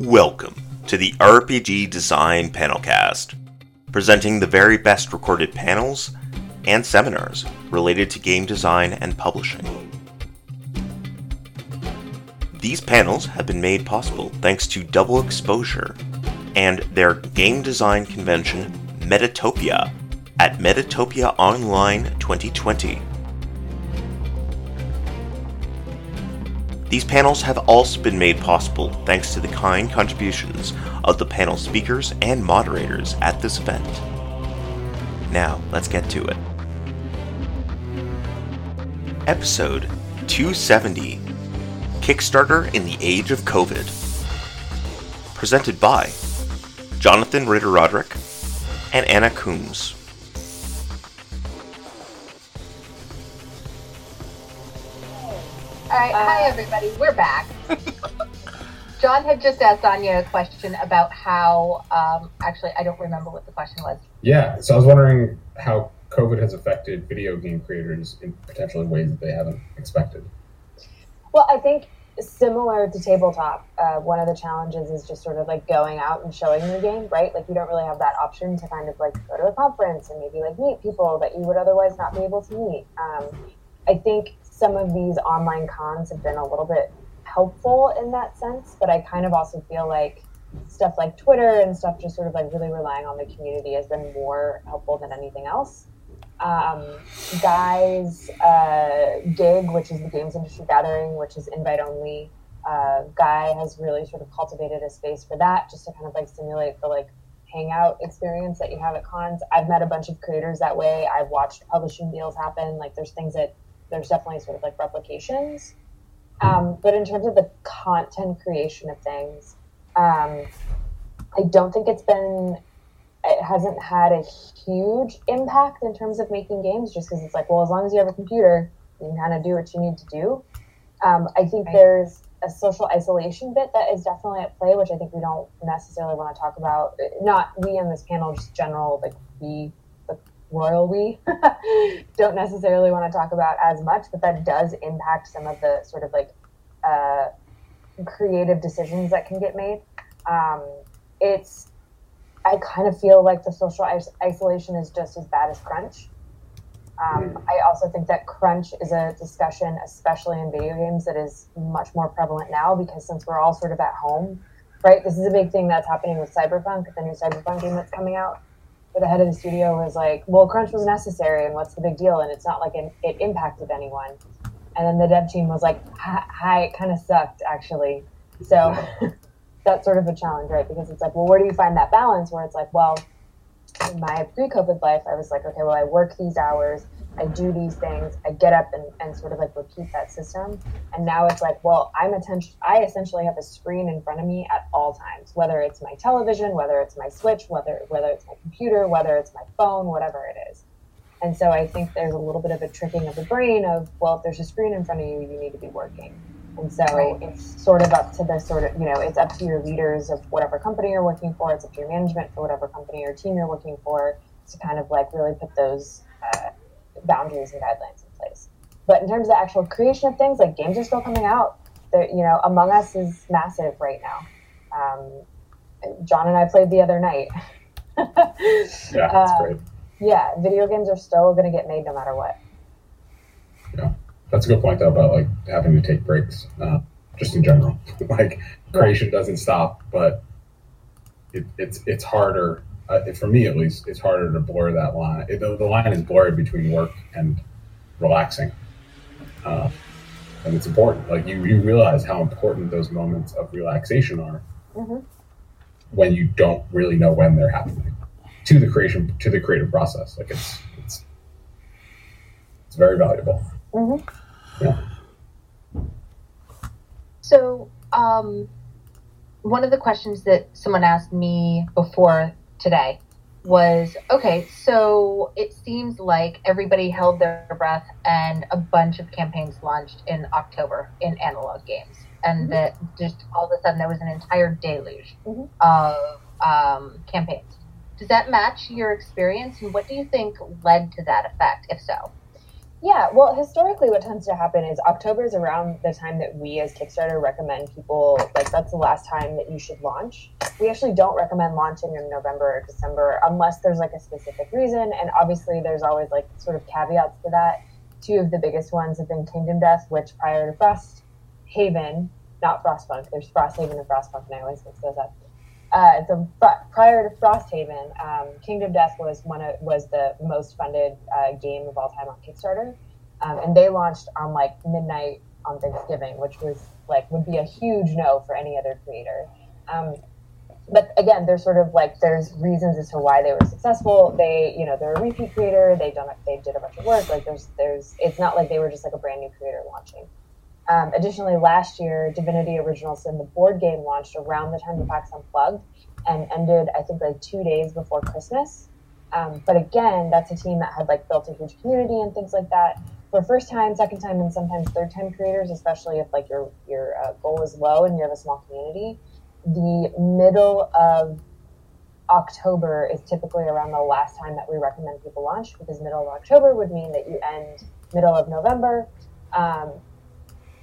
Welcome to the RPG Design Panelcast, presenting the very best recorded panels and seminars related to game design and publishing. These panels have been made possible thanks to Double Exposure and their game design convention, Metatopia, at Metatopia Online 2020. These panels have also been made possible thanks to the kind contributions of the panel speakers and moderators at this event. Now, let's get to it. Episode 270 Kickstarter in the Age of COVID. Presented by Jonathan Ritter Roderick and Anya Combs. All right, hi everybody, we're back. John had just asked Anya a question about how. Um, actually, I don't remember what the question was. Yeah, so I was wondering how COVID has affected video game creators in potentially ways that they haven't expected. Well, I think similar to tabletop, uh, one of the challenges is just sort of like going out and showing your game, right? Like you don't really have that option to kind of like go to a conference and maybe like meet people that you would otherwise not be able to meet. Um, I think some of these online cons have been a little bit helpful in that sense, but I kind of also feel like stuff like Twitter and stuff just sort of like really relying on the community has been more helpful than anything else. Um, Guy's uh, gig, which is the Games Industry Gathering, which is invite only. Uh, Guy has really sort of cultivated a space for that, just to kind of like simulate the like hangout experience that you have at cons. I've met a bunch of creators that way. I've watched publishing deals happen. Like there's things that there's definitely sort of like replications. Um, but in terms of the content creation of things, um, I don't think it's been, it hasn't had a huge impact in terms of making games just because it's like, well, as long as you have a computer, you can kind of do what you need to do. Um, I think right. there's a social isolation bit that is definitely at play, which I think we don't necessarily want to talk about. Not we in this panel, just general, like we royal we don't necessarily want to talk about as much, but that does impact some of the sort of like uh, creative decisions that can get made. Um, it's I kind of feel like the social is- isolation is just as bad as crunch. Um, hmm. I also think that crunch is a discussion, especially in video games, that is much more prevalent now because since we're all sort of at home, right? This is a big thing that's happening with Cyberpunk, the new Cyberpunk game that's coming out the head of the studio was like, "Well, crunch was necessary, and what's the big deal?" And it's not like it, it impacted anyone. And then the dev team was like, "Hi, it kind of sucked, actually." So that's sort of a challenge, right? Because it's like, well, where do you find that balance? Where it's like, well, in my pre-COVID life, I was like, okay, well, I work these hours, I do these things, I get up and, and sort of like repeat that system. And now it's like, well, I'm attention I essentially have a screen in front of me at all times, whether it's my television, whether it's my switch, whether whether it's my computer, whether it's my phone, whatever it is. And so I think there's a little bit of a tricking of the brain of, well, if there's a screen in front of you, you need to be working. And so right. it's sort of up to the sort of, you know, it's up to your leaders of whatever company you're working for. It's up to your management for whatever company or team you're working for to kind of like really put those uh, boundaries and guidelines in place. But in terms of the actual creation of things, like games are still coming out. They're, you know, Among Us is massive right now. Um, John and I played the other night. yeah, that's uh, great. Yeah, video games are still going to get made no matter what. Yeah, that's a good point though about like having to take breaks, uh, just in general. like creation doesn't stop, but it, it's it's harder uh, for me at least, it's harder to blur that line. It, the, the, line is blurred between work and relaxing, uh, and it's important. Like you, you realize how important those moments of relaxation are mm-hmm. when you don't really know when they're happening to the creation to the creative process. Like it's it's it's very valuable. Mm-hmm. Yeah. So, um, one of the questions that someone asked me before today was okay, so it seems like everybody held their breath and a bunch of campaigns launched in October in analog games. And mm-hmm. that just all of a sudden there was an entire deluge mm-hmm. of um, campaigns. Does that match your experience? And what do you think led to that effect, if so? Yeah, well, historically, what tends to happen is October is around the time that we as Kickstarter recommend people, like, that's the last time that you should launch. We actually don't recommend launching in November or December unless there's like a specific reason. And obviously, there's always like sort of caveats to that. Two of the biggest ones have been Kingdom Death, which prior to Frost Haven, not Frostpunk, there's Frosthaven and Frostpunk, and I always mix those up. Uh, so prior to Frosthaven, um, Kingdom Death was one of, was the most funded uh, game of all time on Kickstarter, um, and they launched on like midnight on Thanksgiving, which was like would be a huge no for any other creator. Um, but again, there's sort of like there's reasons as to why they were successful. They, you know, they're a repeat creator. They done they did a bunch of work. Like there's there's it's not like they were just like a brand new creator launching. Um, additionally, last year, Divinity Original Sin, the board game, launched around the time the PAX Unplugged and ended, I think, like two days before Christmas. Um, but again, that's a team that had like built a huge community and things like that. For first time, second time, and sometimes third time creators, especially if like your your uh, goal is low and you have a small community, the middle of October is typically around the last time that we recommend people launch because middle of October would mean that you end middle of November. Um,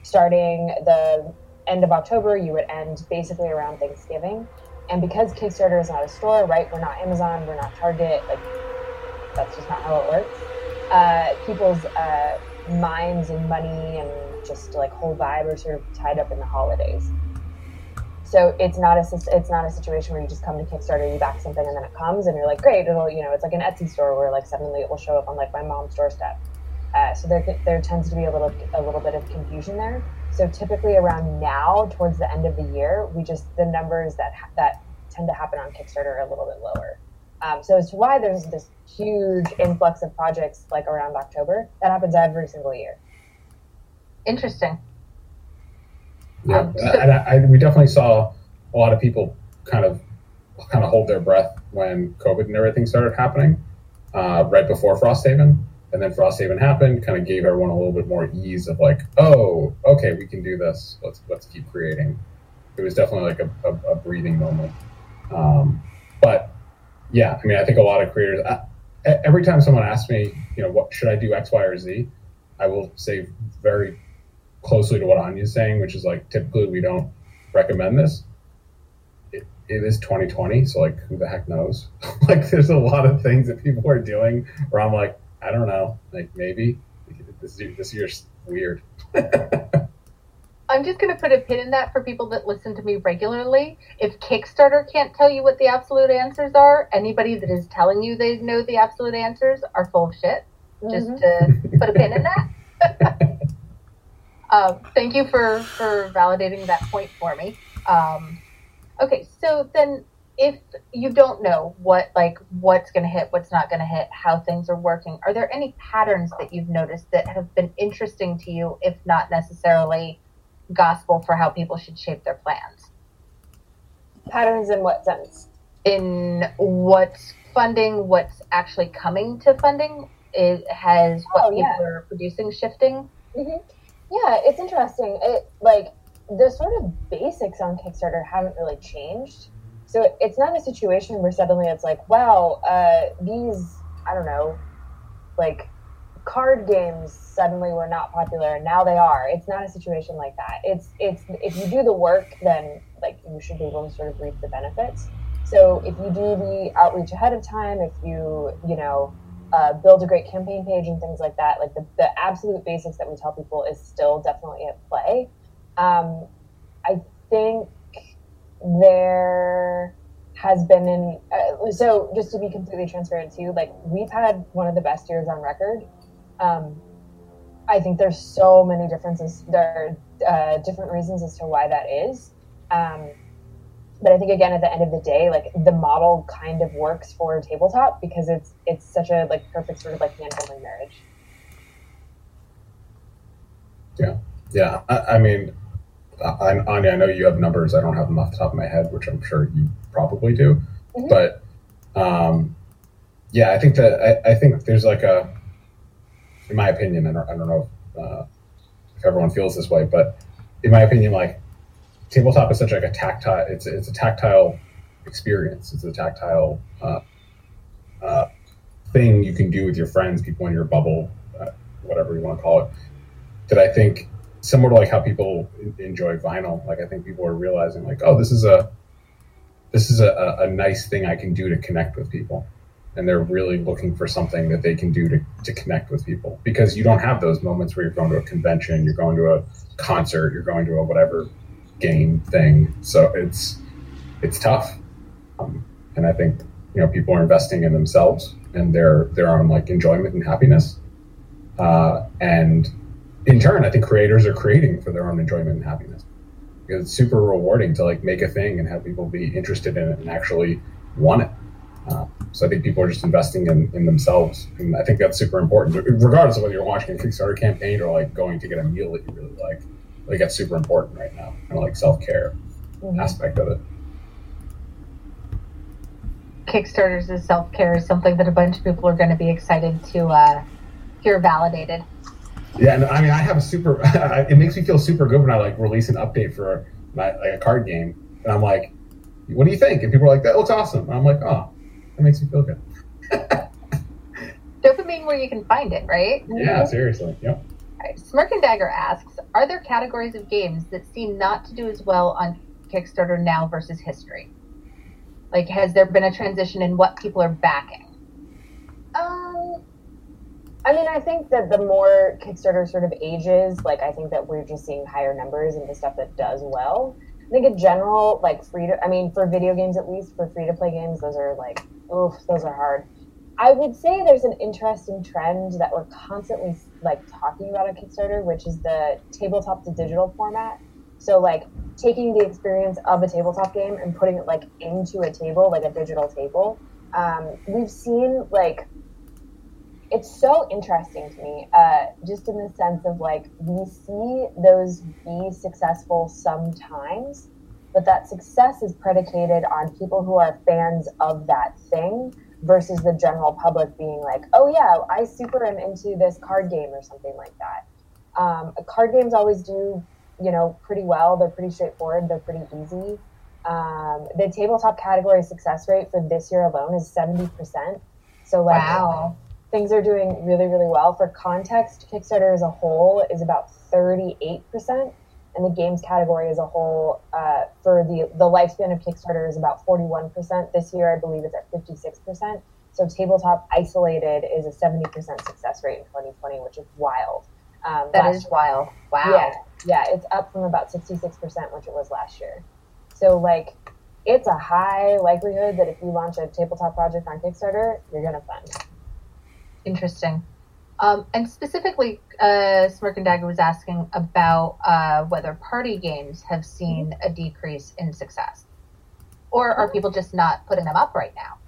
starting the end of October, you would end basically around Thanksgiving. And because Kickstarter is not a store, right? We're not Amazon, we're not Target. Like that's just not how it works. Uh, people's uh, minds and money and just like whole vibe are sort of tied up in the holidays. So it's not a it's not a situation where you just come to Kickstarter, you back something, and then it comes, and you're like, great, it'll you know, it's like an Etsy store where like suddenly it will show up on like my mom's doorstep. Uh, so there, there tends to be a little a little bit of confusion there. So typically around now, towards the end of the year, we just the numbers that that tend to happen on Kickstarter are a little bit lower. Um, so it's why there's this huge influx of projects like around October. That happens every single year. Interesting. Yeah, and I, I, we definitely saw a lot of people kind of kind of hold their breath when COVID and everything started happening uh, right before Frosthaven and then Frosthaven happened, kind of gave everyone a little bit more ease of like, oh, okay, we can do this. Let's let's keep creating. It was definitely like a, a, a breathing moment. Um, but yeah, I mean, I think a lot of creators. I, every time someone asks me, you know, what should I do X, Y, or Z, I will say very closely to what Anya's saying, which is like typically we don't recommend this. It, it is 2020, so like who the heck knows? like there's a lot of things that people are doing where I'm like, I don't know. Like maybe this this year's weird. I'm just going to put a pin in that for people that listen to me regularly. If Kickstarter can't tell you what the absolute answers are, anybody that is telling you they know the absolute answers are full of shit. Mm-hmm. Just to put a pin in that. um, thank you for for validating that point for me. Um, okay, so then if you don't know what like what's going to hit what's not going to hit how things are working are there any patterns that you've noticed that have been interesting to you if not necessarily gospel for how people should shape their plans patterns in what sense in what's funding what's actually coming to funding it has what oh, people yeah. are producing shifting mm-hmm. Yeah it's interesting it like the sort of basics on kickstarter haven't really changed so it's not a situation where suddenly it's like, wow, uh, these, I don't know, like card games suddenly were not popular and now they are. It's not a situation like that. It's it's if you do the work, then like you should be able to sort of reap the benefits. So if you do the outreach ahead of time, if you you know uh, build a great campaign page and things like that, like the, the absolute basics that we tell people is still definitely at play. Um, I think there has been in uh, so just to be completely transparent to you like we've had one of the best years on record um, i think there's so many differences there are uh, different reasons as to why that is um, but i think again at the end of the day like the model kind of works for tabletop because it's it's such a like perfect sort of like hand holding marriage yeah yeah I, I mean I, Anya, I know you have numbers. I don't have them off the top of my head, which I'm sure you probably do. Mm-hmm. But um, yeah, I think that I, I, think there's like a, in my opinion, don't, I don't know if, uh, if everyone feels this way, but in my opinion, like tabletop is such like a tactile. It's it's a tactile experience. It's a tactile uh, uh, thing you can do with your friends, people in your bubble, uh, whatever you want to call it. That I think similar to like how people enjoy vinyl. Like I think people are realizing like, oh, this is a this is a, a nice thing I can do to connect with people. And they're really looking for something that they can do to, to connect with people because you don't have those moments where you're going to a convention, you're going to a concert, you're going to a whatever game thing. So it's it's tough. Um, and I think you know people are investing in themselves and their their own like enjoyment and happiness. Uh, and in turn, I think creators are creating for their own enjoyment and happiness because it's super rewarding to like make a thing and have people be interested in it and actually want it. Uh, so I think people are just investing in, in themselves, and I think that's super important, regardless of whether you're watching a Kickstarter campaign or like going to get a meal that you really like. Think that's super important right now, kind of like self care mm-hmm. aspect of it. Kickstarters as self care is something that a bunch of people are going to be excited to uh, hear validated. Yeah, and I mean, I have a super. it makes me feel super good when I like release an update for my like a card game, and I'm like, "What do you think?" And people are like, "That looks awesome." And I'm like, "Oh, that makes me feel good." Dopamine, where you can find it, right? Yeah, seriously. Yep. Right. Smirk and Dagger asks, "Are there categories of games that seem not to do as well on Kickstarter now versus history? Like, has there been a transition in what people are backing?" Um I mean, I think that the more Kickstarter sort of ages, like I think that we're just seeing higher numbers and the stuff that does well. I think in general, like free to, I mean, for video games at least, for free to play games, those are like, oof, those are hard. I would say there's an interesting trend that we're constantly like talking about on Kickstarter, which is the tabletop to digital format. So like taking the experience of a tabletop game and putting it like into a table, like a digital table. Um, we've seen like it's so interesting to me, uh, just in the sense of like we see those be successful sometimes, but that success is predicated on people who are fans of that thing versus the general public being like, oh yeah, I super am into this card game or something like that. Um, card games always do, you know, pretty well. They're pretty straightforward. They're pretty easy. Um, the tabletop category success rate for this year alone is seventy percent. So like, wow things are doing really, really well. For context, Kickstarter as a whole is about 38%, and the games category as a whole uh, for the, the lifespan of Kickstarter is about 41%. This year, I believe it's at 56%. So tabletop isolated is a 70% success rate in 2020, which is wild. Um, that is wild. Wow. Yeah, yeah, it's up from about 66%, which it was last year. So, like, it's a high likelihood that if you launch a tabletop project on Kickstarter, you're going to fund. Interesting. Um, and specifically, uh, Smirk and Dagger was asking about uh, whether party games have seen a decrease in success, or are people just not putting them up right now?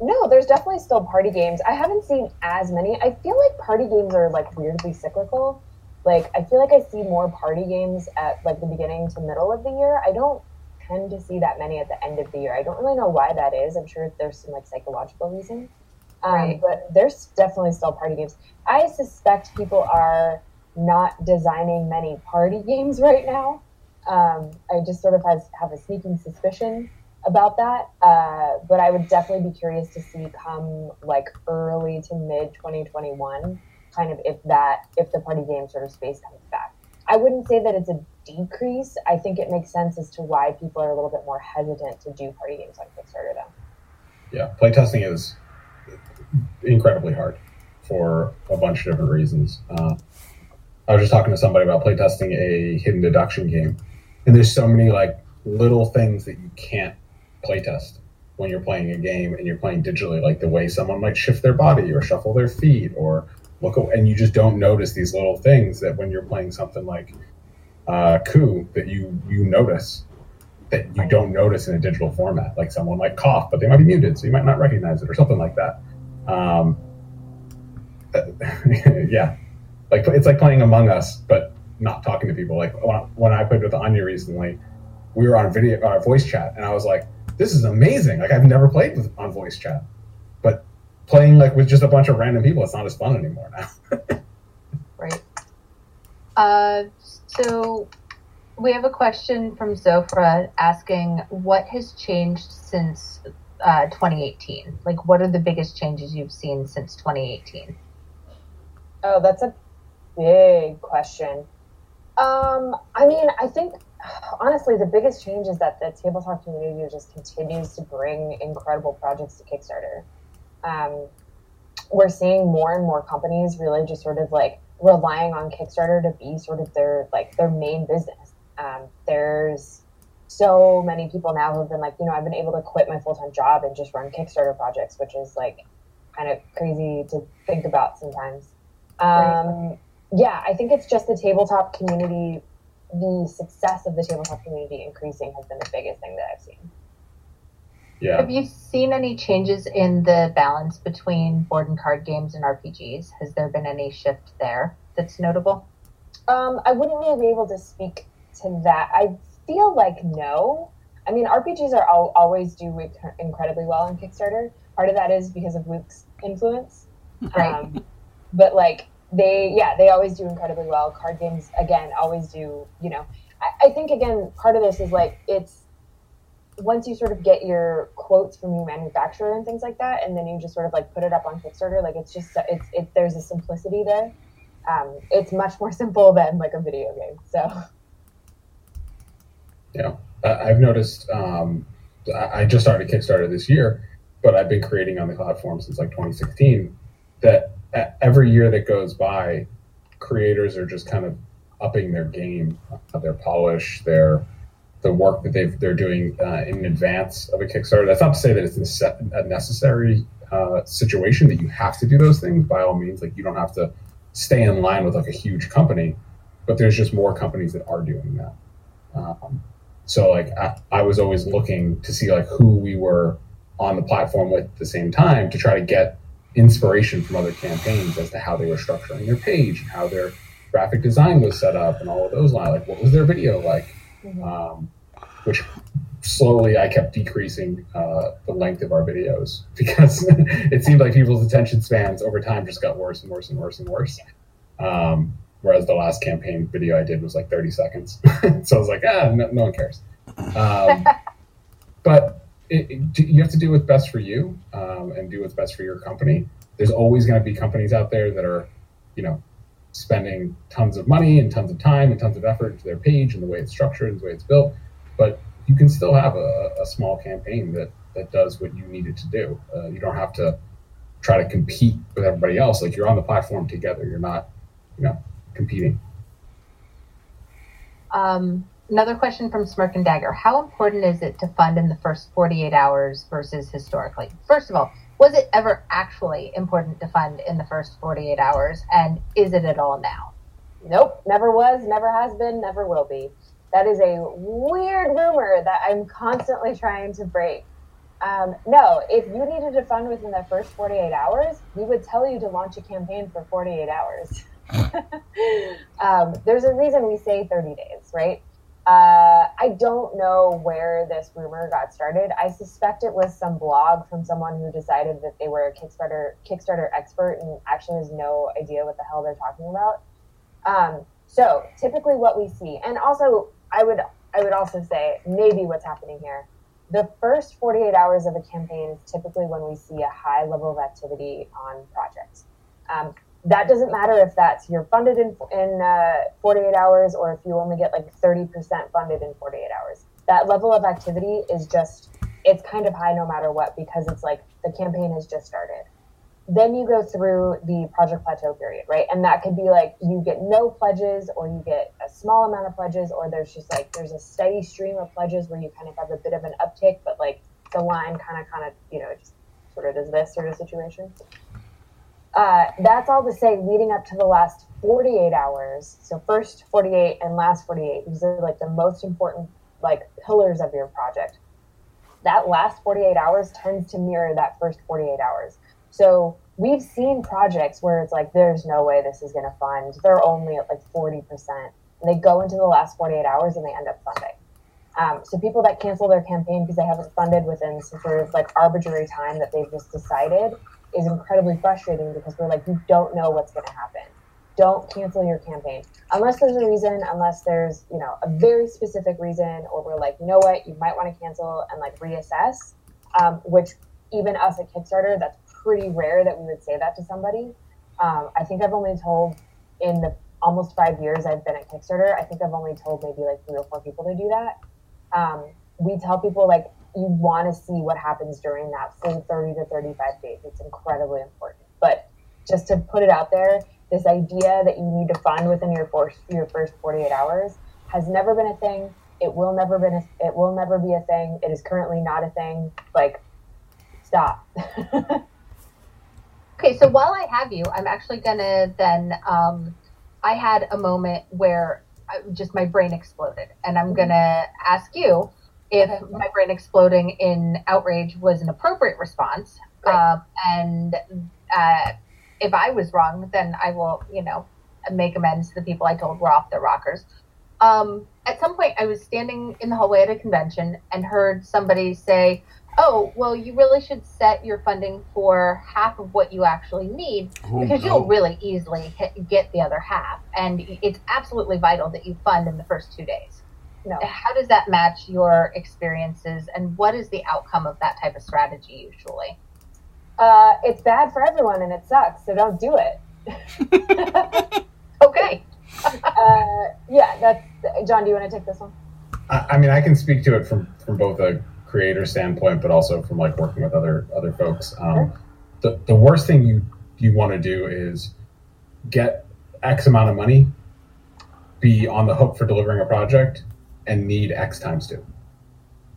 No, there's definitely still party games. I haven't seen as many. I feel like party games are like weirdly cyclical. Like I feel like I see more party games at like the beginning to middle of the year. I don't tend to see that many at the end of the year. I don't really know why that is. I'm sure there's some like psychological reason. Right. But there's definitely still party games. I suspect people are not designing many party games right now. Um, I just sort of has, have a sneaking suspicion about that. Uh, but I would definitely be curious to see come like early to mid 2021, kind of if that, if the party game sort of space comes back. I wouldn't say that it's a decrease. I think it makes sense as to why people are a little bit more hesitant to do party games on Kickstarter, though. Yeah, playtesting is incredibly hard for a bunch of different reasons. Uh, I was just talking to somebody about playtesting a hidden deduction game, and there's so many like little things that you can't playtest when you're playing a game and you're playing digitally, like the way someone might shift their body or shuffle their feet or look, and you just don't notice these little things that when you're playing something like uh, Coup that you you notice that you don't notice in a digital format. Like someone might cough, but they might be muted, so you might not recognize it or something like that. Um, yeah, like it's like playing Among Us, but not talking to people. Like when I played with Anya recently, we were on video, uh, voice chat, and I was like, "This is amazing!" Like I've never played with, on voice chat, but playing like with just a bunch of random people, it's not as fun anymore now. right. Uh, so we have a question from Zofra asking, "What has changed since uh, 2018? Like, what are the biggest changes you've seen since 2018? Oh, that's a big question. Um, I mean, I think honestly, the biggest change is that the tabletop community just continues to bring incredible projects to Kickstarter. Um, we're seeing more and more companies really just sort of like relying on Kickstarter to be sort of their like their main business. Um, there's so many people now who've been like, you know, I've been able to quit my full time job and just run Kickstarter projects, which is like kind of crazy to think about sometimes. Um, yeah, I think it's just the tabletop community, the success of the tabletop community increasing has been the biggest thing that I've seen. Yeah. Have you seen any changes in the balance between board and card games and RPGs? Has there been any shift there that's notable? Um, I wouldn't really be able to speak to that. I feel like no. I mean, RPGs are al- always do incredibly well on Kickstarter. Part of that is because of Luke's influence. Um, but like they, yeah, they always do incredibly well. Card games, again, always do. You know, I, I think again, part of this is like it's once you sort of get your quotes from your manufacturer and things like that, and then you just sort of like put it up on Kickstarter, like it's just it's it there's a simplicity there. Um, it's much more simple than like a video game. So yeah, I've noticed. Um, I just started Kickstarter this year, but I've been creating on the platform since like 2016. That every year that goes by, creators are just kind of upping their game, uh, their polish, their the work that they they're doing uh, in advance of a Kickstarter. That's not to say that it's a necessary uh, situation that you have to do those things. By all means, like you don't have to stay in line with like a huge company, but there's just more companies that are doing that. Um, so like I, I was always looking to see like who we were on the platform with at the same time to try to get inspiration from other campaigns as to how they were structuring their page and how their graphic design was set up and all of those lines. Like what was their video like? Mm-hmm. Um, which slowly I kept decreasing uh, the length of our videos because it seemed like people's attention spans over time just got worse and worse and worse and worse. Um, whereas the last campaign video I did was like 30 seconds. so I was like, ah, no, no one cares. Um, but it, it, you have to do what's best for you um, and do what's best for your company. There's always going to be companies out there that are, you know, spending tons of money and tons of time and tons of effort into their page and the way it's structured and the way it's built but you can still have a, a small campaign that that does what you need it to do. Uh, you don't have to try to compete with everybody else. Like you're on the platform together. You're not, you know, competing. Um, another question from Smirk and Dagger: How important is it to fund in the first 48 hours versus historically? First of all, was it ever actually important to fund in the first 48 hours, and is it at all now? Nope, never was, never has been, never will be. That is a weird rumor that I'm constantly trying to break. Um, no, if you needed to fund within the first 48 hours, we would tell you to launch a campaign for 48 hours. um, there's a reason we say 30 days, right? Uh, I don't know where this rumor got started. I suspect it was some blog from someone who decided that they were a Kickstarter Kickstarter expert and actually has no idea what the hell they're talking about. Um, so typically, what we see, and also I would I would also say maybe what's happening here. The first 48 hours of a campaign is typically when we see a high level of activity on projects. Um, that doesn't matter if that's you're funded in in uh, 48 hours or if you only get like 30% funded in 48 hours. That level of activity is just it's kind of high no matter what because it's like the campaign has just started then you go through the project plateau period, right? And that could be like you get no pledges or you get a small amount of pledges or there's just like there's a steady stream of pledges where you kind of have a bit of an uptick, but like the line kind of kind of, you know, just sort of does this sort of situation. Uh, that's all to say leading up to the last 48 hours. So first 48 and last 48, these are like the most important like pillars of your project. That last 48 hours tends to mirror that first 48 hours. So we've seen projects where it's like, there's no way this is going to fund. They're only at like 40%. And they go into the last 48 hours and they end up funding. Um, so people that cancel their campaign because they haven't funded within some sort of like arbitrary time that they've just decided is incredibly frustrating because we're like, you don't know what's going to happen. Don't cancel your campaign unless there's a reason, unless there's you know a very specific reason, or we're like, you know what, you might want to cancel and like reassess. Um, which even us at Kickstarter, that's pretty rare that we would say that to somebody. Um, I think I've only told in the almost five years I've been at Kickstarter, I think I've only told maybe like three or four people to do that. Um, we tell people like you want to see what happens during that full 30 to 35 days. It's incredibly important. But just to put it out there, this idea that you need to fund within your first your first 48 hours has never been a thing. It will never been a, it will never be a thing. It is currently not a thing. Like stop. okay, so while I have you, I'm actually gonna then um, I had a moment where I, just my brain exploded, and I'm gonna ask you if my brain exploding in outrage was an appropriate response, uh, and uh, if I was wrong, then I will, you know, make amends to the people I told were off their rockers. Um, at some point, I was standing in the hallway at a convention and heard somebody say, "Oh, well, you really should set your funding for half of what you actually need oh, because no. you'll really easily hit, get the other half, and it's absolutely vital that you fund in the first two days." No. How does that match your experiences, and what is the outcome of that type of strategy usually? uh, it's bad for everyone and it sucks, so don't do it. okay. uh, yeah, that's John. Do you want to take this one? I, I, mean, I can speak to it from from both a creator standpoint, but also from like working with other other folks. Um, sure. The the worst thing you you want to do is get X amount of money, be on the hook for delivering a project, and need X times two,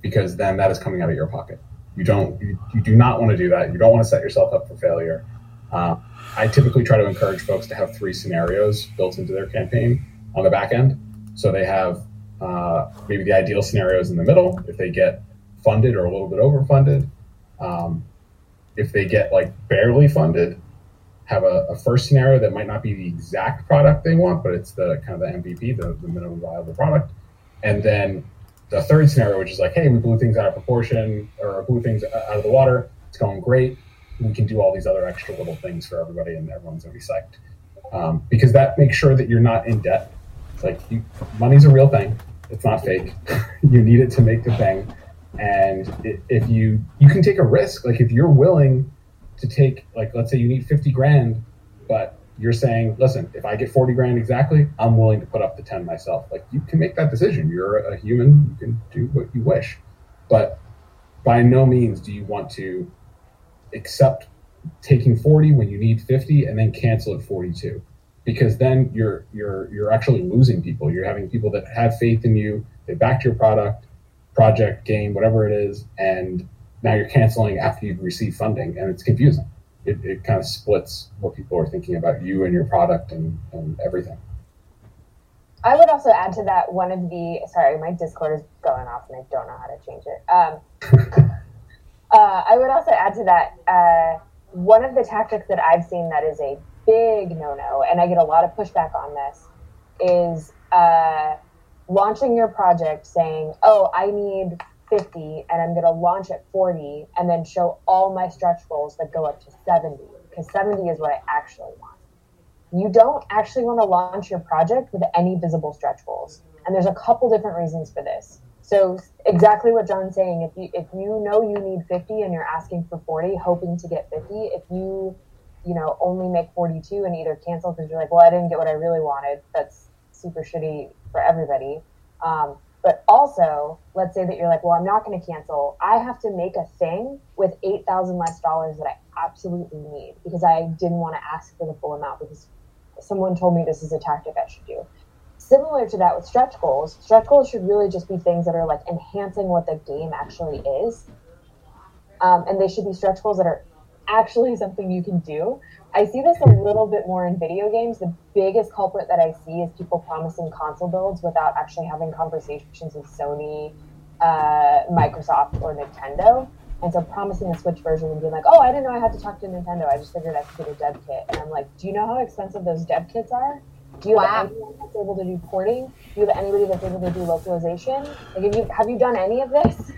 because then that is coming out of your pocket. You don't, you, you do not want to do that. You don't want to set yourself up for failure. Uh, I typically try to encourage folks to have three scenarios built into their campaign on the back end. So they have uh, maybe the ideal scenarios in the middle if they get funded or a little bit overfunded. Um, if they get like barely funded, have a, a, first scenario that might not be the exact product they want, but it's the kind of the MVP, the, the minimum viable product. And then the third scenario, which is like, hey, we blew things out of proportion or blew things out of the water. It's going great. We can do all these other extra little things for everybody, and everyone's gonna be psyched. Um, because that makes sure that you're not in debt. It's like you, money's a real thing. It's not fake. you need it to make the thing, and it, if you you can take a risk, like if you're willing to take, like let's say you need fifty grand, but you're saying, listen, if I get 40 grand exactly, I'm willing to put up the 10 myself. Like you can make that decision. You're a human, you can do what you wish. But by no means do you want to accept taking 40 when you need 50 and then cancel at 42 because then you're you're you're actually losing people you're having people that have faith in you they backed your product project game whatever it is and now you're canceling after you've received funding and it's confusing it, it kind of splits what people are thinking about you and your product and, and everything. I would also add to that one of the sorry, my Discord is going off and I don't know how to change it. Um, uh, I would also add to that uh, one of the tactics that I've seen that is a big no no, and I get a lot of pushback on this, is uh, launching your project saying, "Oh, I need 50 and I'm going to launch at 40 and then show all my stretch goals that go up to 70 because 70 is what I actually want. You don't actually want to launch your project with any visible stretch goals. And there's a couple different reasons for this. So exactly what John's saying, if you if you know you need 50 and you're asking for 40, hoping to get 50, if you you know only make 42 and either cancel because you're like, well, I didn't get what I really wanted, that's super shitty for everybody. Um, but also, let's say that you're like, well, I'm not going to cancel. I have to make a thing with 8,000 less dollars that I absolutely need because I didn't want to ask for the full amount because someone told me this is a tactic I should do. Similar to that with stretch goals, stretch goals should really just be things that are like enhancing what the game actually is. Um, and they should be stretch goals that are actually something you can do I see this a little bit more in video games. The biggest culprit that I see is people promising console builds without actually having conversations with Sony, uh, Microsoft, or Nintendo. And so promising a Switch version and being like, oh, I didn't know I had to talk to Nintendo. I just figured I could get a dev kit. And I'm like, do you know how expensive those dev kits are? Do you wow. have anyone that's able to do porting? Do you have anybody that's able to do localization? Like, have you, have you done any of this?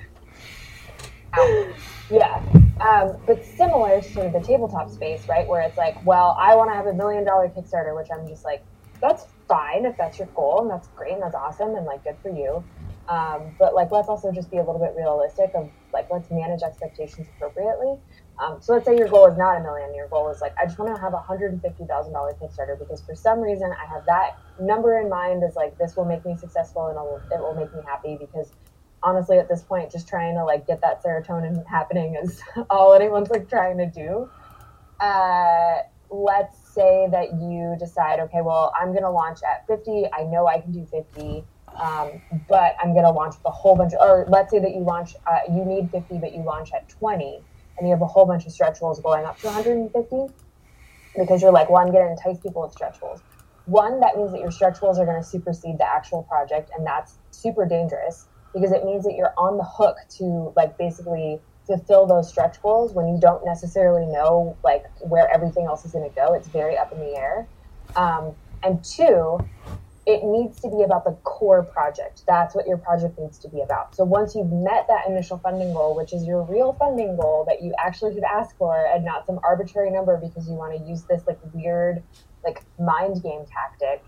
yeah. Um, but similar to the tabletop space, right? Where it's like, well, I want to have a million dollar Kickstarter, which I'm just like, that's fine if that's your goal and that's great and that's awesome and like good for you. Um, but like, let's also just be a little bit realistic of like, let's manage expectations appropriately. Um, so let's say your goal is not a million. Your goal is like, I just want to have a hundred and fifty thousand dollar Kickstarter because for some reason I have that number in mind as like this will make me successful and it'll, it will make me happy because honestly at this point just trying to like get that serotonin happening is all anyone's like trying to do. Uh, let's say that you decide, okay, well I'm gonna launch at fifty. I know I can do fifty. Um, but I'm going to launch with a whole bunch of, or let's say that you launch, uh, you need 50, but you launch at 20 and you have a whole bunch of stretch goals going up to 150 because you're like, well, I'm going to entice people with stretch goals. One, that means that your stretch goals are going to supersede the actual project, and that's super dangerous because it means that you're on the hook to like basically fulfill those stretch goals when you don't necessarily know like where everything else is going to go. It's very up in the air. Um, and two, it needs to be about the core project. That's what your project needs to be about. So once you've met that initial funding goal, which is your real funding goal that you actually should ask for and not some arbitrary number because you want to use this like weird like mind game tactic,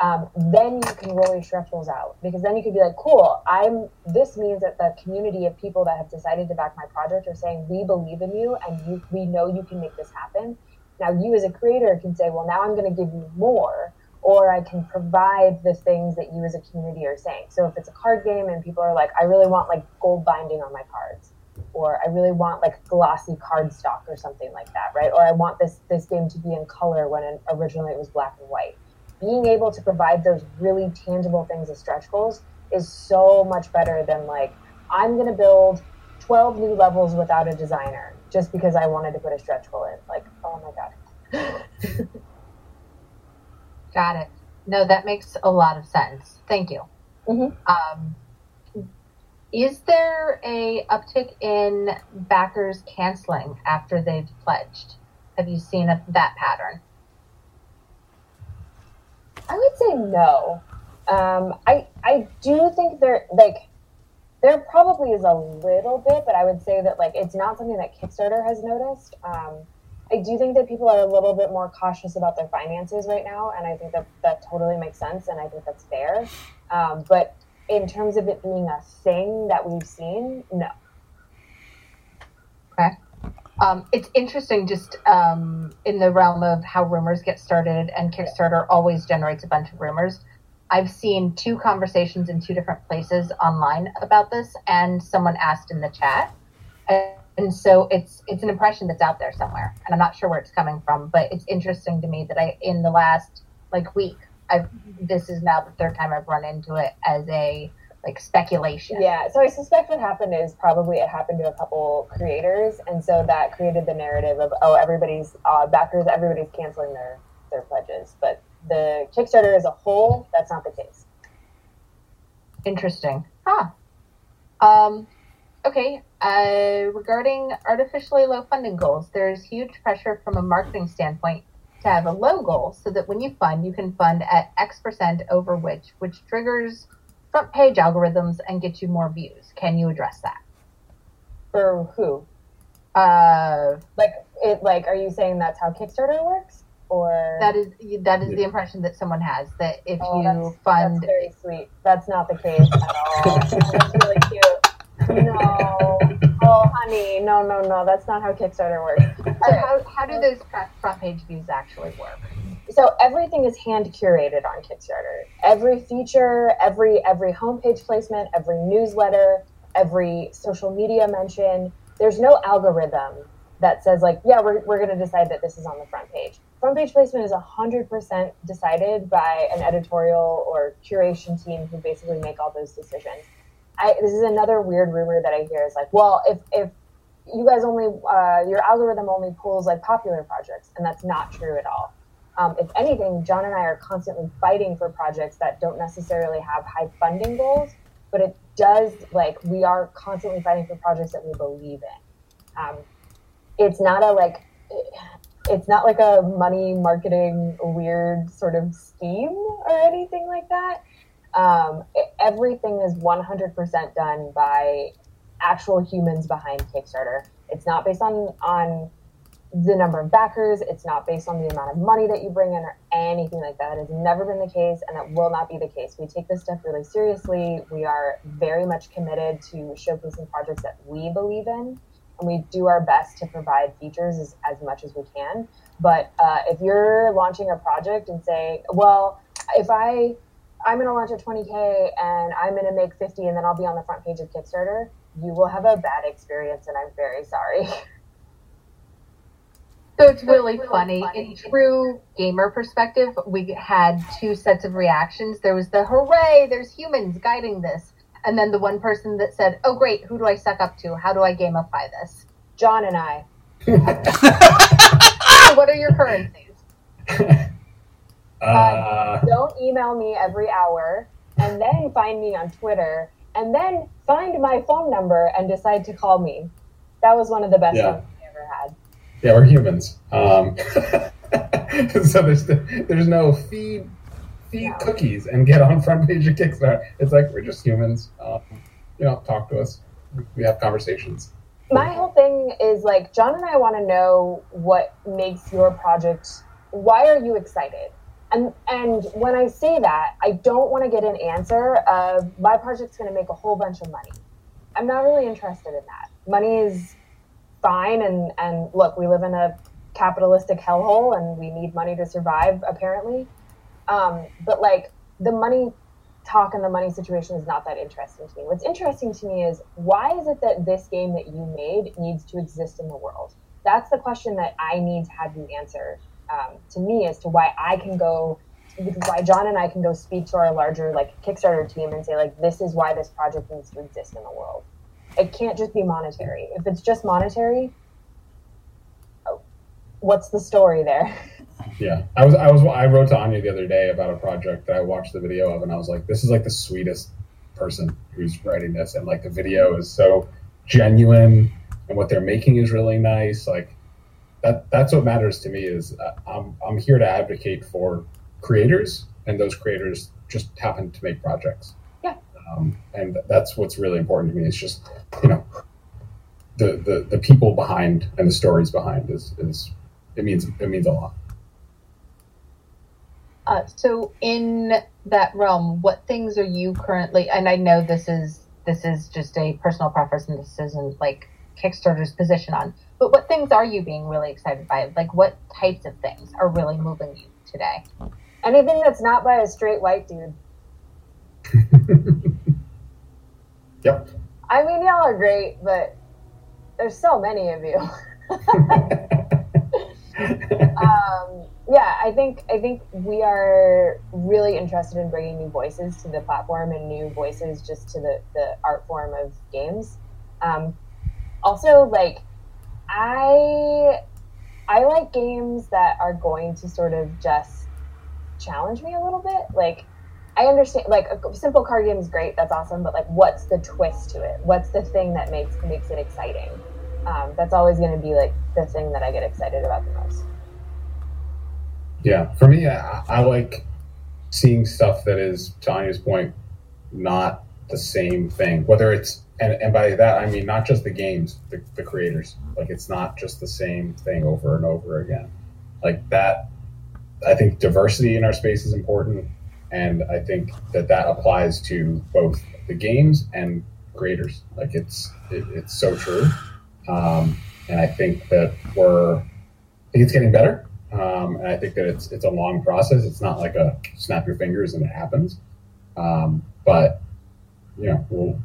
um, then you can roll your stretch goals out because then you could be like, cool, I'm this means that the community of people that have decided to back my project are saying we believe in you and you we know you can make this happen. Now you as a creator can say, well now I'm gonna give you more or I can provide the things that you as a community are saying. So if it's a card game and people are like, I really want like gold binding on my cards, or I really want like glossy card stock or something like that, right? Or I want this this game to be in color when originally it was black and white. Being able to provide those really tangible things as stretch goals is so much better than like I'm going to build 12 new levels without a designer just because I wanted to put a stretch goal in. Like, oh my god. Got it. No, that makes a lot of sense. Thank you. Mhm. Um, is there a uptick in backers canceling after they've pledged? Have you seen a, that pattern? I would say no. Um, I I do think there like there probably is a little bit, but I would say that like it's not something that Kickstarter has noticed. Um, I do think that people are a little bit more cautious about their finances right now, and I think that that totally makes sense, and I think that's fair. Um, but in terms of it being a thing that we've seen, no. Okay. Um, it's interesting just um, in the realm of how rumors get started, and Kickstarter always generates a bunch of rumors. I've seen two conversations in two different places online about this, and someone asked in the chat. And, and so it's it's an impression that's out there somewhere, and I'm not sure where it's coming from, but it's interesting to me that I in the last like week, I've this is now the third time I've run into it as a like speculation. Yeah, so I suspect what happened is probably it happened to a couple creators, and so that created the narrative of oh everybody's uh, backers, everybody's canceling their their pledges, but the Kickstarter as a whole, that's not the case. Interesting. Huh. Um, okay. Uh, regarding artificially low funding goals, there's huge pressure from a marketing standpoint to have a low goal so that when you fund, you can fund at X percent over which, which triggers front page algorithms and get you more views. Can you address that? For who? Uh, Like it? Like, are you saying that's how Kickstarter works, or that is that is the impression that someone has that if Oh, you that's, fund That's very sweet. That's not the case at all. that's really cute. No. Oh, honey. No, no, no. That's not how Kickstarter works. so how, how do those front front page views actually work? So everything is hand curated on Kickstarter. Every feature, every every homepage placement, every newsletter, every social media mention. There's no algorithm that says like, yeah, we're, we're going to decide that this is on the front page. Front page placement is 100% decided by an editorial or curation team who basically make all those decisions. I, this is another weird rumor that I hear is like, well, if, if you guys only, uh, your algorithm only pulls like popular projects, and that's not true at all. Um, if anything, John and I are constantly fighting for projects that don't necessarily have high funding goals, but it does like we are constantly fighting for projects that we believe in. Um, it's not a like, it's not like a money marketing weird sort of scheme or anything like that. Um, it- everything is 100% done by actual humans behind Kickstarter. It's not based on on the number of backers. It's not based on the amount of money that you bring in or anything like that. It has never been the case, and it will not be the case. We take this stuff really seriously. We are very much committed to showcasing projects that we believe in, and we do our best to provide features as, as much as we can. But uh, if you're launching a project and say, well, if I I'm going to launch at 20k and I'm going to make 50 and then I'll be on the front page of Kickstarter, you will have a bad experience, and I'm very sorry. So it's really funny. In true gamer perspective, we had two sets of reactions. There was the hooray, there's humans guiding this. And then the one person that said, oh, great, who do I suck up to? How do I gamify this? John and I. so what are your currencies? Uh, Don't email me every hour and then find me on Twitter and then find my phone number and decide to call me. That was one of the best Yeah. ones I ever had. Yeah, we're humans. Um, so there's there's no feed feed No. cookies and get on front page of Kickstarter. It's like we're just humans. Um, you know, talk to us. We have conversations. My whole thing is like, John and I want to know what makes your project, why are you excited? And, and when I say that, I don't want to get an answer of my project's going to make a whole bunch of money. I'm not really interested in that. Money is fine. And, and look, we live in a capitalistic hellhole and we need money to survive, apparently. Um, but like the money talk and the money situation is not that interesting to me. What's interesting to me is why is it that this game that you made needs to exist in the world? That's the question that I need to have you answer um, to me as to why I can go, why John and I can go speak to our larger like Kickstarter team and say like this is why this project needs to exist in the world. It can't just be monetary. If it's just monetary, what's the story there? Yeah, I was I was I wrote to Anya the other day about a project that I watched the video of, and I was like, this is like the sweetest person who's writing this, and like the video is so genuine, and what they're making is really nice. Like that that's what matters to me is uh, I'm I'm here to advocate for creators, and those creators just happen to make projects. Um, and that's what's really important to me. It's just you know the the the people behind and the stories behind is is it means it means a lot. Uh, so in that realm, what things are you currently? And I know this is this is just a personal preference, and this isn't like Kickstarter's position on. But what things are you being really excited by? Like what types of things are really moving you today? Anything that's not by a straight white dude. Yep. I mean, y'all are great, but there's so many of you. um, yeah, I think I think we are really interested in bringing new voices to the platform and new voices just to the the art form of games. Um, also, like I I like games that are going to sort of just challenge me a little bit. Like I understand, like a simple card game is great, that's awesome, but like, what's the twist to it? What's the thing that makes makes it exciting? Um, that's always going to be like the thing that I get excited about the most. Yeah, for me, I, I like seeing stuff that is, to Anya's point, not the same thing. Whether it's, and, and by that I mean not just the games, the, the creators. Like it's not just the same thing over and over again. Like that, I think diversity in our space is important, and I think that that applies to both the games and creators. Like it's it, it's so true, um, and I think that we're, I think it's getting better. Um, and I think that it's it's a long process. It's not like a snap your fingers and it happens. Um, but you know, we'll,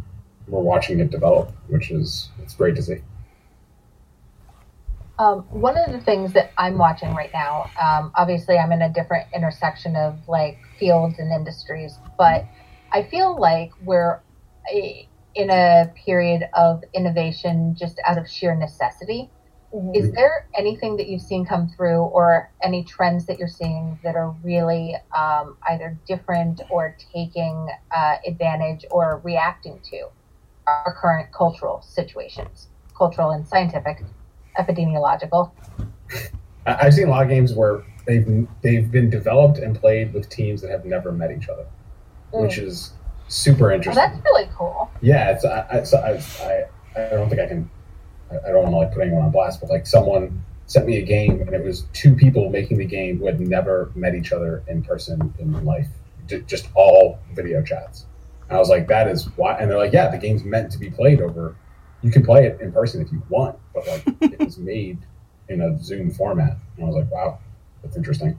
we're watching it develop, which is it's great to see. Um, one of the things that I'm watching right now, um, obviously, I'm in a different intersection of like fields and industries, but I feel like we're eh, in a period of innovation just out of sheer necessity. Is there anything that you've seen come through, or any trends that you're seeing that are really um, either different or taking uh, advantage or reacting to our current cultural situations, cultural and scientific, epidemiological? I've seen a lot of games where they've they've been developed and played with teams that have never met each other, which mm. is super Oh, interesting. that's really cool. yeah, it's I, I, I, I I don't think I can I I don't want to like put anyone on blast, but like someone sent me a game, and it was two people making the game who had never met each other in person in life, just all video chats. And I was like, that is why. And they're like, yeah, the game's meant to be played over. You can play it in person if you want, but like it was made in a Zoom format. And I was like, wow, that's interesting.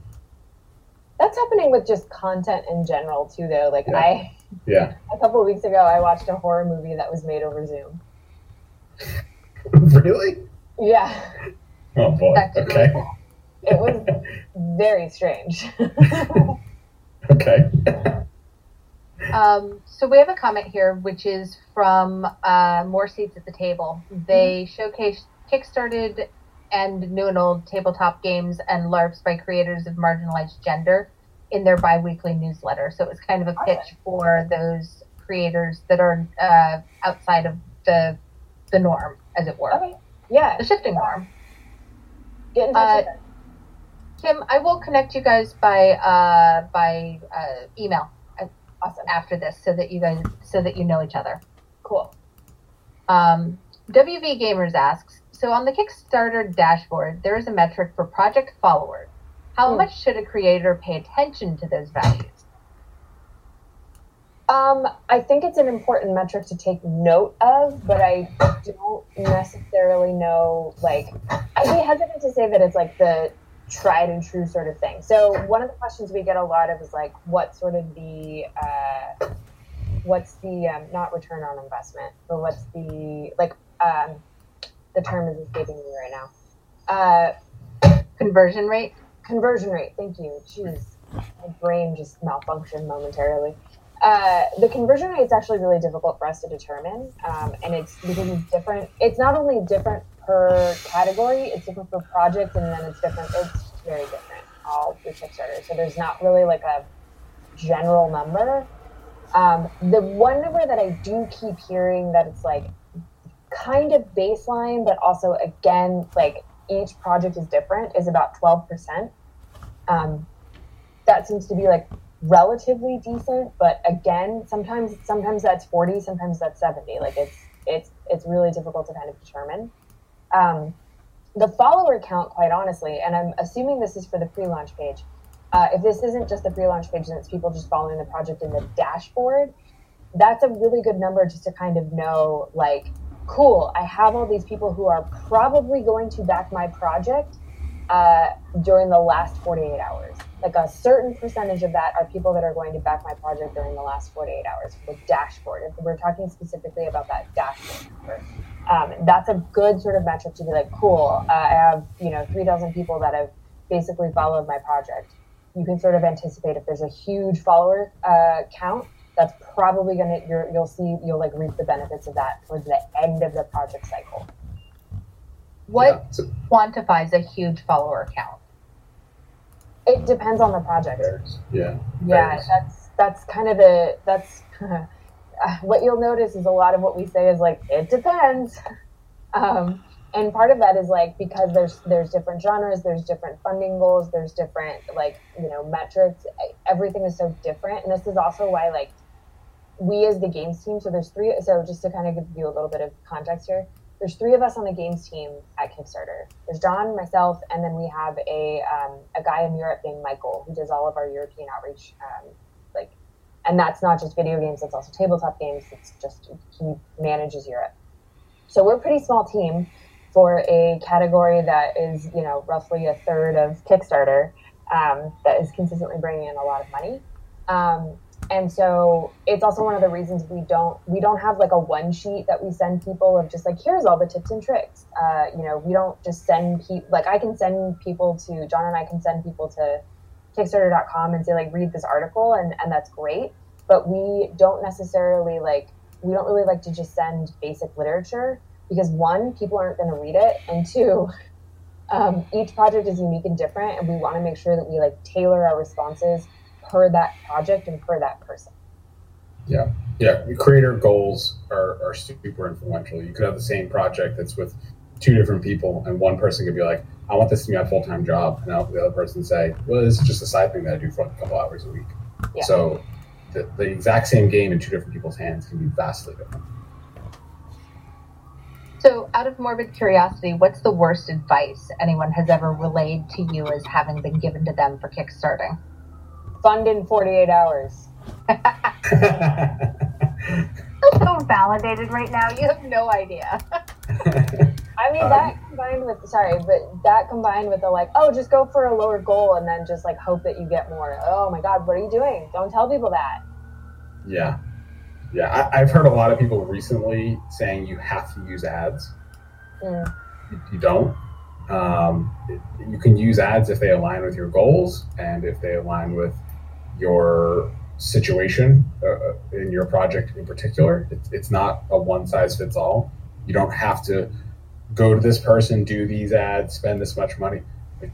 That's happening with just content in general too, though. Like Yeah. I, Yeah. a couple of weeks ago, I watched a horror movie that was made over Zoom. really? Yeah, Oh boy. That's Okay. it was very strange. Okay. Um, so we have a comment here, which is from uh, More Seats at the Table. They showcase kickstarted and new and old tabletop games and LARPs by creators of marginalized gender in their biweekly newsletter. So it was kind of a pitch for those creators that are uh, outside of the the norm, as it were, okay, yeah, the shifting norm. get in touch Uh. Kim, I will connect you guys by uh, by uh, email Awesome, after this, so that you guys so that you know each other. cool. Um, WV Gamers asks, so on the Kickstarter dashboard, there is a metric for project followers. How Hmm. much should a creator pay attention to those values? Um, I think it's an important metric to take note of, but I don't necessarily know. Like, I'd be hesitant to say that it's like the tried and true sort of thing. So, one of the questions we get a lot of is like, what sort of the, uh, what's the um, not return on investment, but what's the like, um, the term is escaping me right now. Uh, Conversion rate? conversion rate. Thank you. Jeez, my brain just malfunctioned momentarily. Uh, the conversion rate is actually really difficult for us to determine, um, and it's because it's different. It's not only different per category; it's different per project, and then it's different. It's very different all through Kickstarter. So there's not really like a general number. Um, the one number that I do keep hearing that it's like kind of baseline, but also again like each project is different is about 12%. Um, that seems to be like relatively decent, but again, sometimes sometimes that's 40, sometimes that's 70. Like it's it's it's really difficult to kind of determine. Um, the follower count, quite honestly, and I'm assuming this is for the pre-launch page. Uh, if this isn't just the pre-launch page and it's people just following the project in the dashboard, that's a really good number just to kind of know like cool, I have all these people who are probably going to back my project uh, during the last 48 hours. Like a certain percentage of that are people that are going to back my project during the last 48 hours for the dashboard. If we're talking specifically about that dashboard number, um, that's a good sort of metric to be like, cool, uh, I have, you know, 3,000 people that have basically followed my project. You can sort of anticipate if there's a huge follower uh, count, that's probably gonna you're, you'll see you'll like reap the benefits of that towards the end of the project cycle. What Yeah. Quantifies a huge follower count? It depends on the project. yeah. Yeah, Varies. that's that's kind of the that's uh, what you'll notice is a lot of what we say is like it depends. Um, and part of that is like because there's there's different genres, there's different funding goals, there's different like you know metrics. Everything is so different, and this is also why like we as the games team. So there's three. So just to kind of give you a little bit of context here, there's three of us on the games team at Kickstarter. There's John, myself, and then we have a um, a guy in Europe named Michael who does all of our European outreach. Um, like, and that's not just video games; it's also tabletop games. It's just he manages Europe. So we're a pretty small team for a category that is, you know, roughly a third of Kickstarter. Um, that is consistently bringing in a lot of money. And so it's also one of the reasons we don't we don't have like a one sheet that we send people of just like here's all the tips and tricks. Uh, you know we don't just send people like i can send people to john and i can send people to kickstarter.com and say like read this article and and that's great. But we don't necessarily like we don't really like to just send basic literature because one people aren't going to read it and two um, each project is unique and different and we want to make sure that we like tailor our responses per that project and per that person Yeah, yeah. creator goals are, are super influential. You could have the same project that's with two different people, and one person could be like, "I want this to be my full time job," and the other person say, "Well, this is just a side thing that I do for a couple hours a week." Yeah. So, the, the exact same game in two different people's hands can be vastly different. So, out of morbid curiosity, what's the worst advice anyone has ever relayed to you as having been given to them for kickstarting? Fund in 48 hours. so validated right now. You have no idea. I mean, that combined with, sorry, but that combined with the like, oh, just go for a lower goal and then just like hope that you get more. Oh my God, what are you doing? Don't tell people that. Yeah. Yeah. I, have heard a lot of people recently saying you have to use ads. Mm. You, you, don't. Um, it, you can use ads if they align with your goals and if they align with your situation uh, uh in your project in particular. It's, it's not a one size fits all. You don't have to go to this person, do these ads, spend this much money. Like,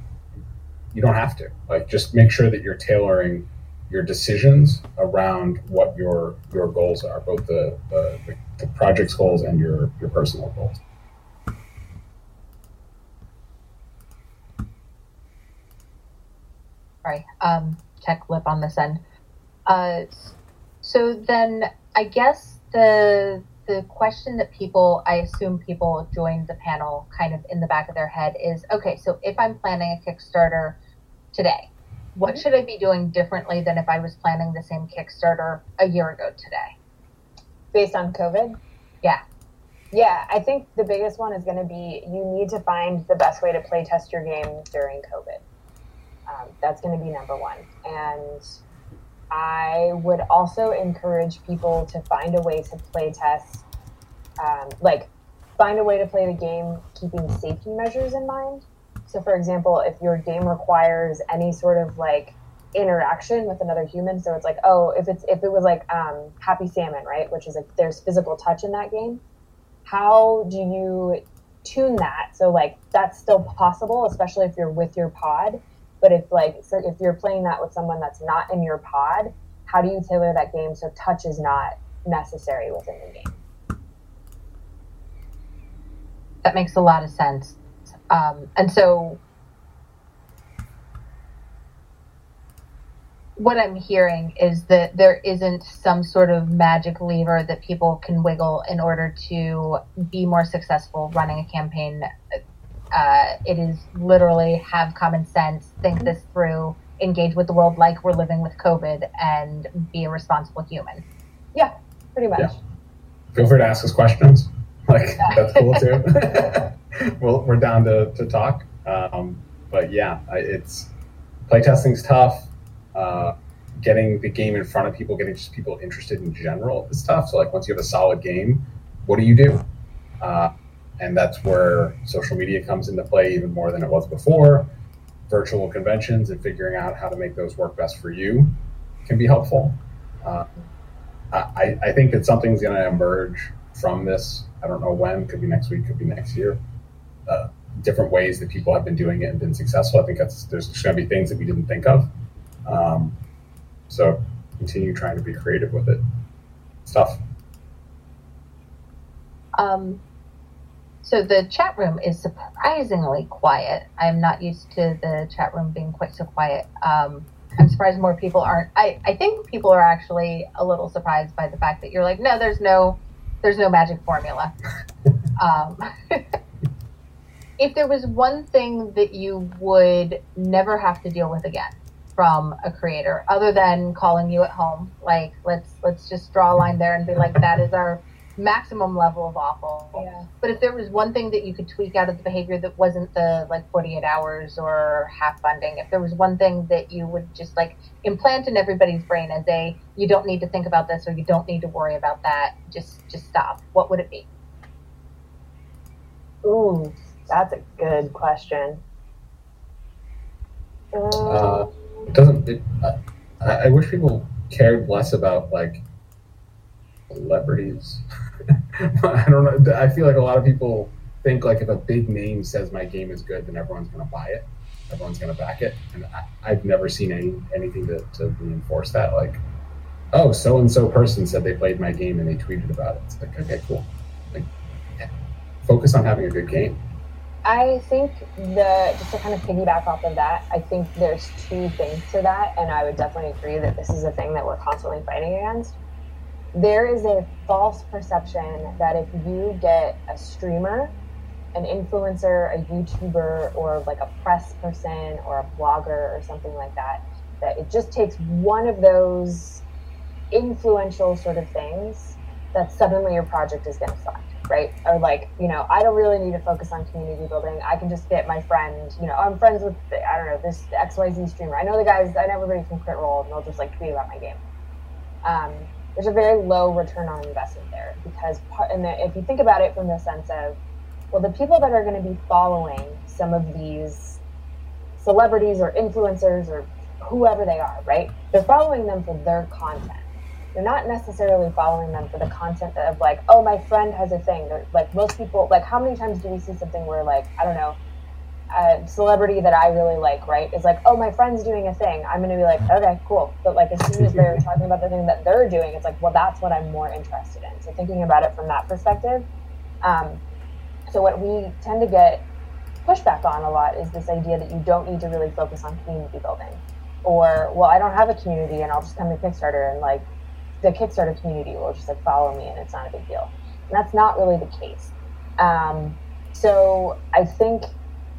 you don't have to. Like, just make sure that you're tailoring your decisions around what your your goals are, both the the, the project's goals and your your personal goals. Sorry, um, tech lip on this end. Uh, so then, I guess the the question that people, I assume people joined the panel kind of in the back of their head is okay, so if I'm planning a Kickstarter today, what mm-hmm. should I be doing differently than if I was planning the same Kickstarter a year ago today? Based on COVID? Yeah. Yeah, I think the biggest one is going to be you need to find the best way to play test your game during COVID. Um, that's going to be number one. And I would also encourage people to find a way to play test, um, like find a way to play the game keeping safety measures in mind. So, for example, if your game requires any sort of like interaction with another human, so it's like, oh, if it's if it was like um, Happy Salmon, right, which is like there's physical touch in that game. How do you tune that so like that's still possible, especially if you're with your pod? But if like so if you're playing that with someone that's not in your pod, how do you tailor that game so touch is not necessary within the game? That makes a lot of sense. Um, and so what I'm hearing is that there isn't some sort of magic lever that people can wiggle in order to be more successful running a campaign uh, it is literally have common sense, think this through, engage with the world like we're living with COVID, and be a responsible human. Yeah, pretty much. Yeah. Feel free to ask us questions. Like that's cool too. well, we're down to, to talk. Um, but yeah, it's playtesting's tough. Uh, getting the game in front of people, getting just people interested in general is tough. So like once you have a solid game, what do you do? Uh, and that's where social media comes into play even more than it was before. Virtual conventions and figuring out how to make those work best for you can be helpful. Uh, I, I think that something's going to emerge from this. I don't know when, could be next week, could be next year. Uh, different ways that people have been doing it and been successful. I think that's there's going to be things that we didn't think of. Um, so continue trying to be creative with it. Stuff. Um, so the chat room is surprisingly quiet. I'm not used to the chat room being quite so quiet. Um, I'm surprised more people aren't. I, I think people are actually a little surprised by the fact that you're like, no, there's no, there's no magic formula. um, if there was one thing that you would never have to deal with again from a creator, other than calling you at home, like let's let's just draw a line there and be like, that is our maximum level of awful. Yeah. But if there was one thing that you could tweak out of the behavior that wasn't the like 48 hours or half funding, if there was one thing that you would just like implant in everybody's brain as a you don't need to think about this or you don't need to worry about that, just just stop. What would it be? Ooh, that's a good question. Uh, it doesn't. It, I, I wish people cared less about like celebrities. I don't know. I feel like a lot of people think like if a big name says my game is good, then everyone's going to buy it. Everyone's going to back it. And I, have never seen any anything to, to reinforce that. Like, oh, so and so person said they played my game and they tweeted about it. It's like, okay, cool. Like, focus on having a good game. I think the just to kind of piggyback off of that, I think there's two things to that, and I would definitely agree that this is a thing that we're constantly fighting against there is a false perception that if you get a streamer, an influencer, a YouTuber, or like a press person or a blogger or something like that, that it just takes one of those influential sort of things that suddenly your project is going to suck, right? Or like, you know, I don't really need to focus on community building. I can just get my friend, you know, I'm friends with, I don't know, this XYZ streamer. I know the guys, I know everybody from Crit Role, and they'll just like tweet about my game. Um, there's a very low return on investment there because, part, and the, if you think about it from the sense of, well, the people that are going to be following some of these celebrities or influencers or whoever they are, right? They're following them for their content. They're not necessarily following them for the content of like, oh, my friend has a thing. They're, like most people, like how many times do we see something where like I don't know, a celebrity that I really like, right, is like, oh, my friend's doing a thing. I'm going to be like, okay, cool. But like as soon as they're talking about the thing that they're doing, it's like, well, that's what I'm more interested in. So thinking about it from that perspective. Um, so what we tend to get pushback on a lot is this idea that you don't need to really focus on community building or well i don't have a community and i'll just come to kickstarter and like the kickstarter community will just like follow me and it's not a big deal and that's not really the case um, so i think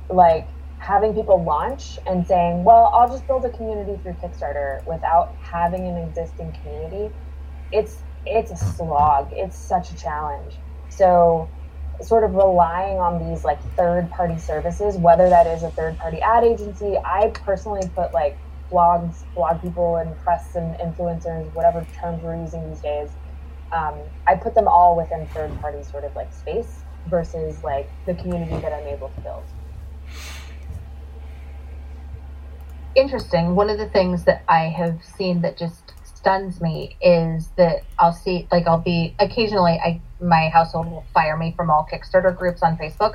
like having people launch and saying well i'll just build a community through kickstarter without having an existing community it's it's a slog it's such a challenge so sort of relying on these like third party services whether that is a third party ad agency i personally put like blogs, blog people, and press and influencers, whatever terms we're using these days. Um, I put them all within third party sort of like space versus like the community that I'm able to build. Interesting. One of the things that I have seen that just stuns me is that I'll see like I'll be occasionally I my household will fire me from all Kickstarter groups on Facebook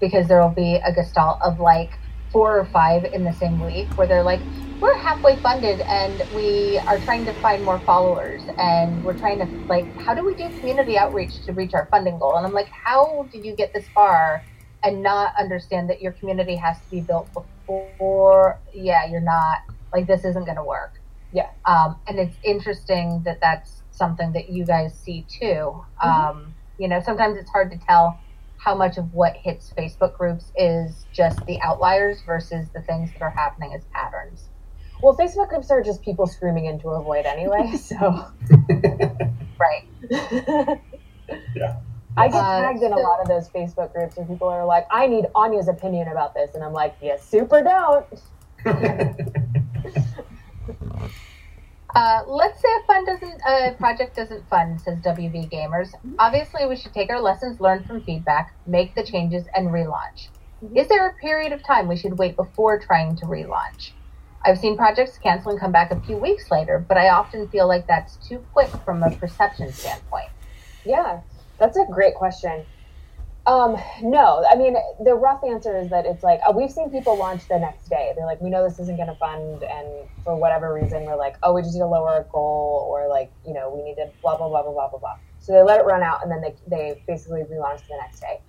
because there will be a gestalt of like four or five in the same week where they're like, we're halfway funded and we are trying to find more followers and we're trying to like how do we do community outreach to reach our funding goal and i'm like how did you get this far and not understand that your community has to be built before yeah you're not like this isn't going to work yeah um, and it's interesting that that's something that you guys see too mm-hmm. um, you know sometimes it's hard to tell how much of what hits facebook groups is just the outliers versus the things that are happening as patterns well, Facebook groups are just people screaming into a void anyway, so. right. yeah. I get uh, tagged in a lot of those Facebook groups where people are like, I need Anya's opinion about this. And I'm like, you yeah, super don't. uh, let's say a fund doesn't, a project doesn't fund, says WV Gamers. Obviously, we should take our lessons learned from feedback, make the changes, and relaunch. Mm-hmm. Is there a period of time we should wait before trying to relaunch? I've seen projects cancel and come back a few weeks later, but I often feel like that's too quick from a perception standpoint. Yeah, that's a great question. Um, no, I mean, the rough answer is that it's like, oh, we've seen people launch the next day. They're like, we know this isn't going to fund. And for whatever reason, we're like, oh, we just need to lower a goal or like, you know, we need to blah, blah, blah, blah, blah, blah, blah. So they let it run out and then they, they basically relaunch the next day.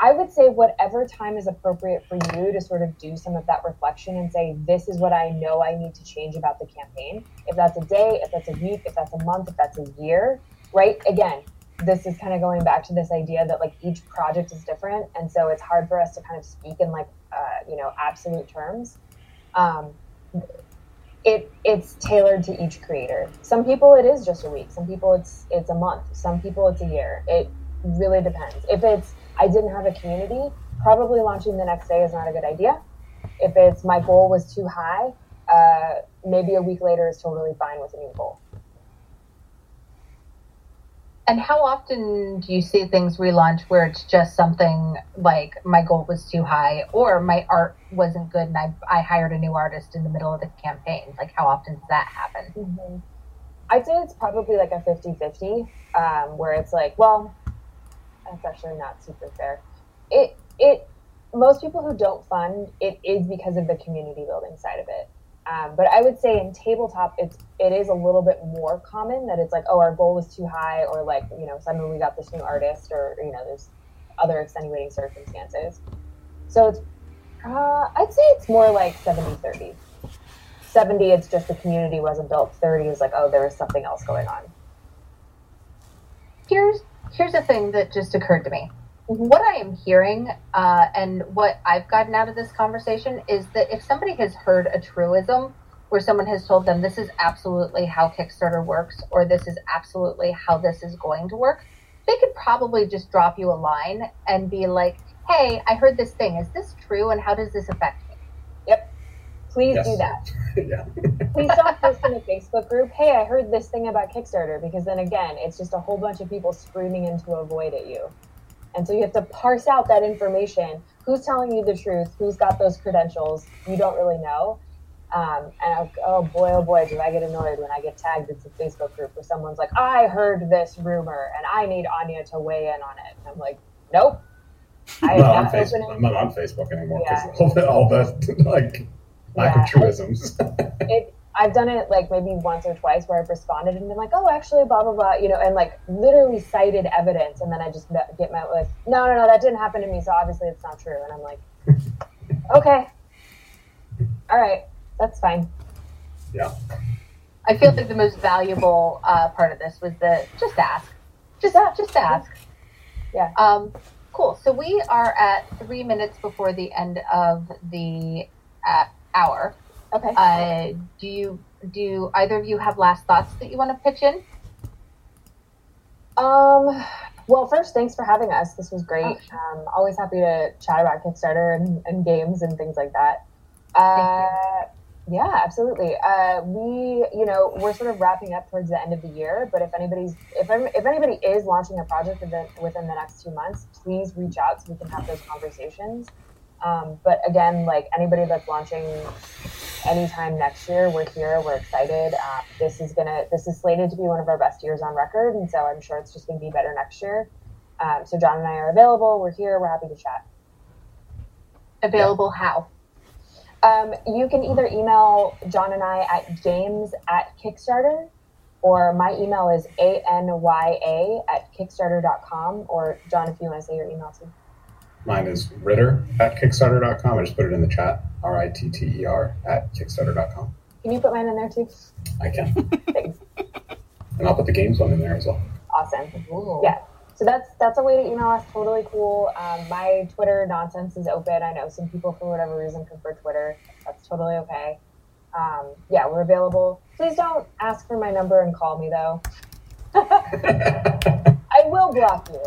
I would say whatever time is appropriate for you to sort of do some of that reflection and say, this is what I know I need to change about the campaign. If that's a day, if that's a week, if that's a month, if that's a year, right? Again, this is kind of going back to this idea that like each project is different. And so it's hard for us to kind of speak in like, uh, you know, absolute terms. Um, it it's tailored to each creator. Some people it is just a week. Some people it's it's a month. Some people it's a year. It really depends. If it's I didn't have a community, probably launching the next day is not a good idea. If it's my goal was too high, uh, maybe a week later is totally fine with a new goal. And how often do you see things relaunch where it's just something like my goal was too high or my art wasn't good and I, I hired a new artist in the middle of the campaign? Like, how often does that happen? Mm-hmm. I'd say it's probably like a 50 50, um, where it's like, well, that's actually not super fair. It it most people who don't fund it is because of the community building side of it. Um, but I would say in tabletop, it's it is a little bit more common that it's like, oh, our goal was too high, or like you know, suddenly we got this new artist, or you know, there's other extenuating circumstances. So it's uh, I'd say it's more like 70 30. 70, it's just the community wasn't built. 30 is like, oh, there was something else going on. here's here's a thing that just occurred to me. What I am hearing uh, and what I've gotten out of this conversation is that if somebody has heard a truism where someone has told them this is absolutely how Kickstarter works or this is absolutely how this is going to work, they could probably just drop you a line and be like, "Hey, I heard this thing. Is this true? And how does this affect me?" Yep. Please Yes. do that. yeah. Please don't post in a Facebook group, hey, I heard this thing about Kickstarter, because then again, it's just a whole bunch of people screaming into a void at you. And so you have to parse out that information. Who's telling you the truth? Who's got those credentials? You don't really know. Um, and I, oh boy, oh boy, do I get annoyed when I get tagged into a Facebook group where someone's like, I heard this rumor and I need Anya to weigh in on it. And I'm like, nope. I I'm not on Facebook. I'm not on Facebook anymore because Yeah. all the all the like lack Yeah. of truisms. it I've done it like maybe once or twice where I've responded and been like, oh, actually, blah blah blah, you know, and like literally cited evidence, and then I just get met with, no, no, no, that didn't happen to me, so obviously it's not true, and I'm like, okay, all right, that's fine. yeah. I feel like the most valuable uh, part of this was the just ask, just just ask. Yeah. Um, cool. So we are at three minutes before the end of the uh, hour. Okay. Uh, do you do either of you have last thoughts that you want to pitch in? Um, well, first, thanks for having us. This was great. Oh. Um, always happy to chat about Kickstarter and, and games and things like that. Uh, yeah, absolutely. Uh, we, you know, we're sort of wrapping up towards the end of the year. But if anybody's, if if anybody is launching a project within within the next two months, please reach out so we can have those conversations. Um, but again, like anybody that's launching anytime next year, we're here. We're excited. Um, this is gonna this is slated to be one of our best years on record, and so I'm sure it's just gonna be better next year. Um, so John and I are available. We're here. We're happy to chat. Available how? Um, you can either email John and I at games at Kickstarter, or my email is anya at kickstarter.com. Or John, if you want to say your email too. Mine is Ritter at Kickstarter.com. I just put it in the chat. R I T T E R at Kickstarter.com. Can you put mine in there too? I can. Thanks. And I'll put the games one in there as well. Awesome. Ooh. Yeah. So that's that's a way to email us. Totally cool. Um, my Twitter nonsense is open. I know some people for whatever reason prefer Twitter. That's totally okay. Um, yeah, we're available. Please don't ask for my number and call me though. I will block you.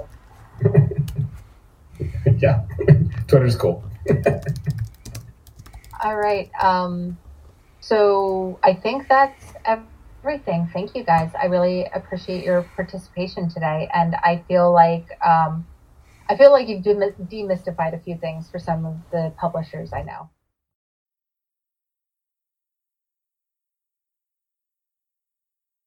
yeah. Twitter's cool. All right. Um, so I think that's everything. Thank you guys. I really appreciate your participation today, and I feel like um, I feel like you've demystified a few things for some of the publishers I know.